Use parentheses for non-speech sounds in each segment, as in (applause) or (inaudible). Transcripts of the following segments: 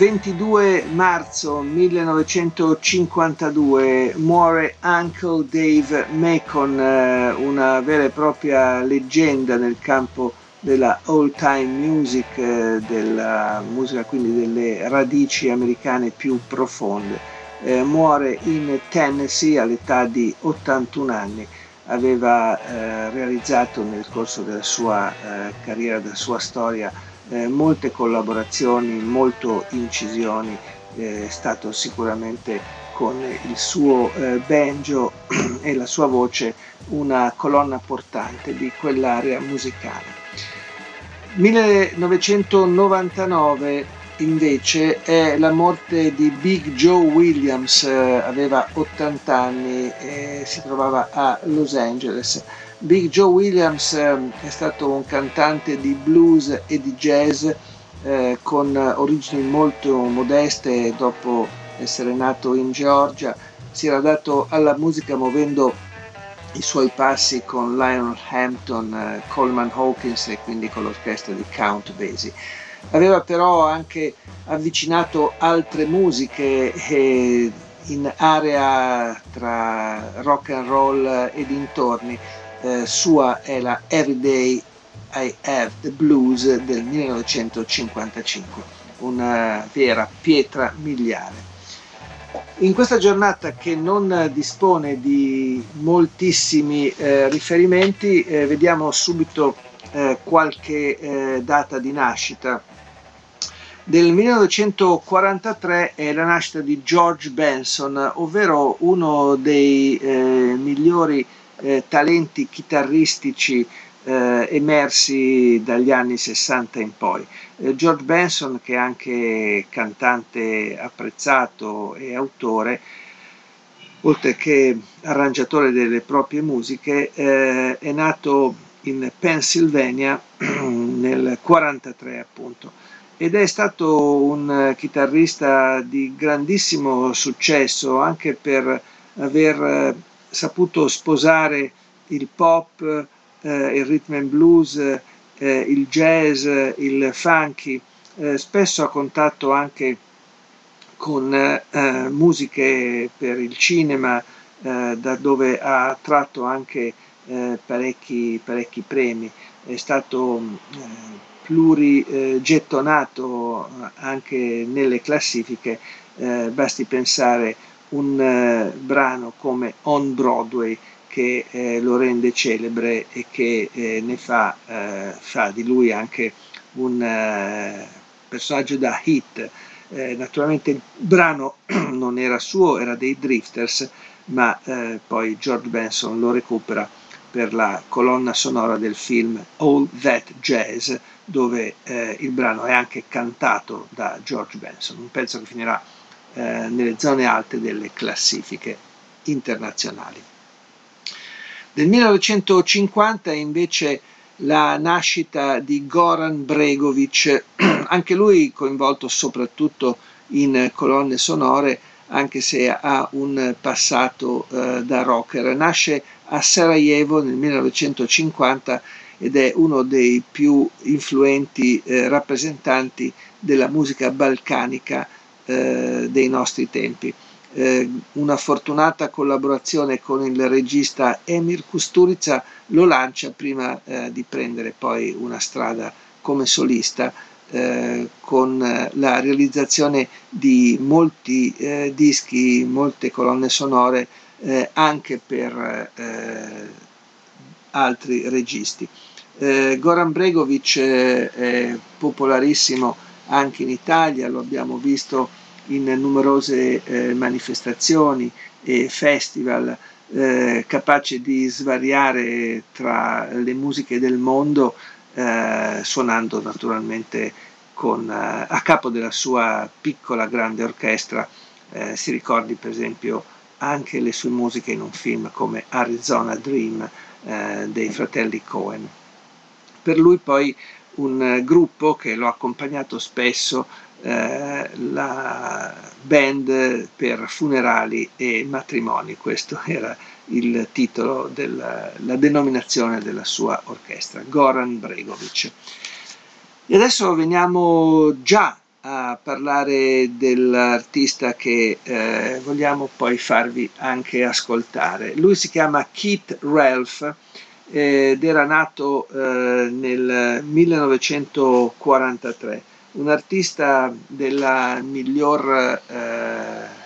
22 marzo 1952 muore Uncle Dave Macon, eh, una vera e propria leggenda nel campo della old time music, eh, della musica quindi delle radici americane più profonde. Eh, muore in Tennessee all'età di 81 anni. Aveva eh, realizzato nel corso della sua eh, carriera, della sua storia, eh, molte collaborazioni, molte incisioni, eh, è stato sicuramente con il suo eh, banjo (clears throat) e la sua voce una colonna portante di quell'area musicale. 1999 invece è la morte di Big Joe Williams, eh, aveva 80 anni e si trovava a Los Angeles. Big Joe Williams eh, è stato un cantante di blues e di jazz eh, con origini molto modeste dopo essere nato in Georgia. Si era dato alla musica muovendo i suoi passi con Lionel Hampton, eh, Coleman Hawkins e quindi con l'orchestra di Count Basie. Aveva però anche avvicinato altre musiche eh, in area tra rock and roll e dintorni eh, sua è la Everyday I Have the Blues del 1955, una vera pietra miliare. In questa giornata che non dispone di moltissimi eh, riferimenti, eh, vediamo subito eh, qualche eh, data di nascita. Del 1943 è la nascita di George Benson, ovvero uno dei eh, migliori eh, talenti chitarristici eh, emersi dagli anni 60 in poi. Eh, George Benson, che è anche cantante apprezzato e autore, oltre che arrangiatore delle proprie musiche, eh, è nato in Pennsylvania (clears throat) nel 43 appunto ed è stato un chitarrista di grandissimo successo anche per aver saputo sposare il pop, eh, il rhythm and blues, eh, il jazz, il funky, eh, spesso a contatto anche con eh, musiche per il cinema, eh, da dove ha tratto anche eh, parecchi, parecchi, premi. È stato plurigettonato anche nelle classifiche, basti pensare un eh, brano come On Broadway che eh, lo rende celebre e che eh, ne fa, eh, fa, di lui anche un eh, personaggio da hit. Eh, naturalmente il brano (clears throat) non era suo, era dei Drifters, ma poi George Benson lo recupera per la colonna sonora del film All That Jazz, dove il brano è anche cantato da George Benson, un pezzo che finirà eh, nelle zone alte delle classifiche internazionali. Nel 1950 invece la nascita di Goran Bregovic, (clears throat) anche lui coinvolto soprattutto in colonne sonore, anche se ha un passato eh, da rocker. Nasce a Sarajevo nel 1950 ed è uno dei più influenti eh, rappresentanti della musica balcanica eh, dei nostri tempi. Eh, una fortunata collaborazione con il regista Emir Kusturica lo lancia prima eh, di prendere poi una strada come solista eh, con la realizzazione di molti eh, dischi, molte colonne sonore eh, anche per altri registi. Goran Bregovic è popolarissimo anche in Italia, lo abbiamo visto in numerose eh, manifestazioni e festival, eh, capace di svariare tra le musiche del mondo eh, suonando naturalmente con, eh, a capo della sua piccola grande orchestra. Eh, si ricordi per esempio anche le sue musiche in un film come Arizona Dream eh, dei fratelli Cohen. Per lui poi un gruppo che l'ho accompagnato spesso, eh, la band per funerali e matrimoni, questo era il titolo, della, la denominazione della sua orchestra, Goran Bregovic. E adesso veniamo già a parlare dell'artista che eh, vogliamo poi farvi anche ascoltare. Lui si chiama Keith Ralph ed era nato eh, nel 1943, un artista della miglior, eh,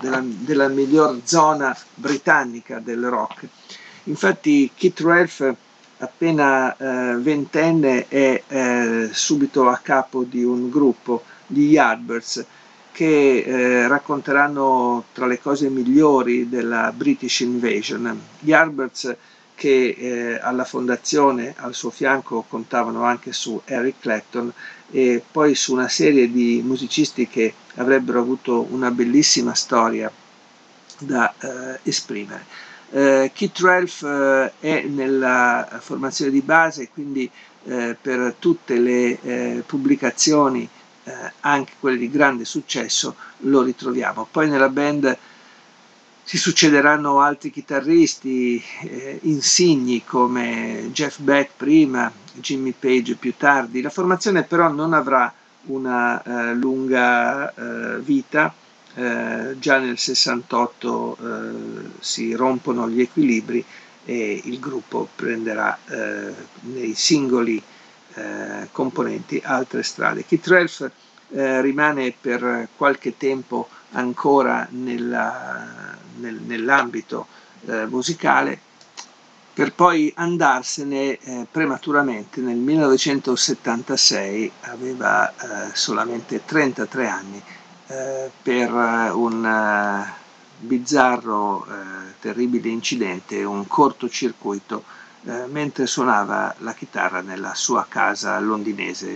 della, della miglior zona britannica del rock. Infatti Keith Ralph appena eh, ventenne è eh, subito a capo di un gruppo, gli Yardbirds, che eh, racconteranno tra le cose migliori della British Invasion. Gli Yardbirds che eh, alla fondazione al suo fianco contavano anche su Eric Clapton e poi su una serie di musicisti che avrebbero avuto una bellissima storia da eh, esprimere. Eh, Keith Ralph eh, è nella formazione di base, quindi eh, per tutte le eh, pubblicazioni, anche quelle di grande successo, lo ritroviamo. Poi nella band si succederanno altri chitarristi eh, insigni come Jeff Beck prima, Jimmy Page più tardi. La formazione però non avrà una lunga vita eh, già nel 68 eh, si rompono gli equilibri e il gruppo prenderà eh, nei singoli eh, componenti altre strade. Keith Ralph eh, rimane per qualche tempo ancora nella, nel, nell'ambito musicale per poi andarsene eh, prematuramente nel 1976, aveva eh, solamente 33 anni eh, per eh, un eh, bizzarro, terribile incidente, un cortocircuito, mentre suonava la chitarra nella sua casa londinese.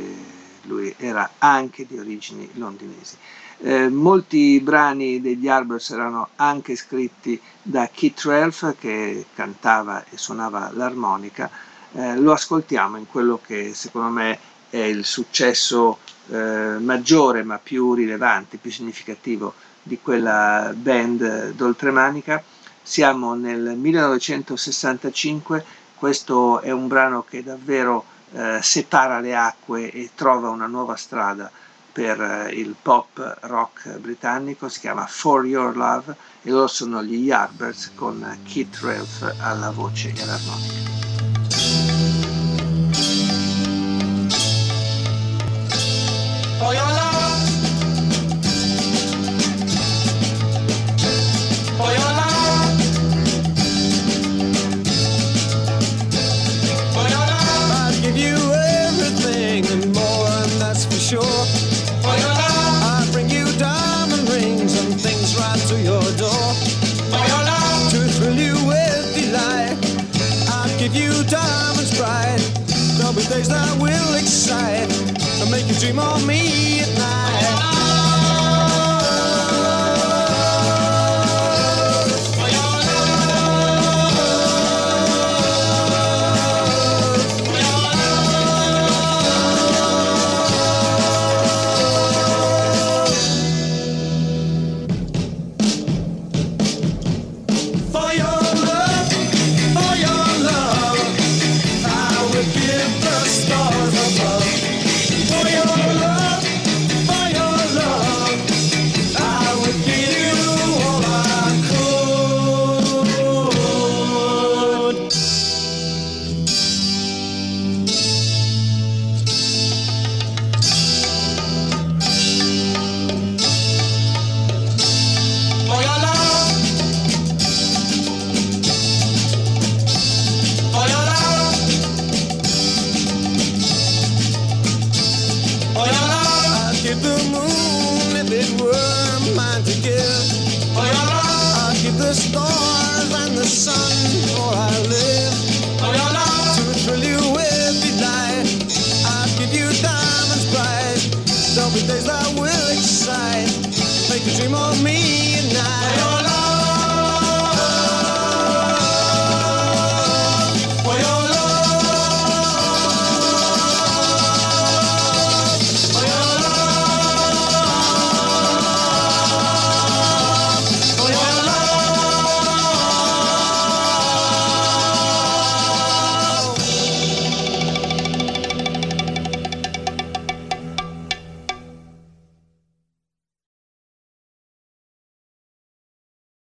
Lui era anche di origini londinesi. Eh, molti brani degli Arbors erano anche scritti da Keith Ralph che cantava e suonava l'armonica. Eh, lo ascoltiamo in quello che secondo me è il successo eh, maggiore ma più rilevante, più significativo di quella band d'oltremanica. Siamo nel 1965, questo è un brano che davvero eh, separa le acque e trova una nuova strada per eh, il pop rock britannico, si chiama For Your Love e loro sono gli Yardbirds con Keith Ralph alla voce e all'armonica. for your love. Days that will excite and make you dream of me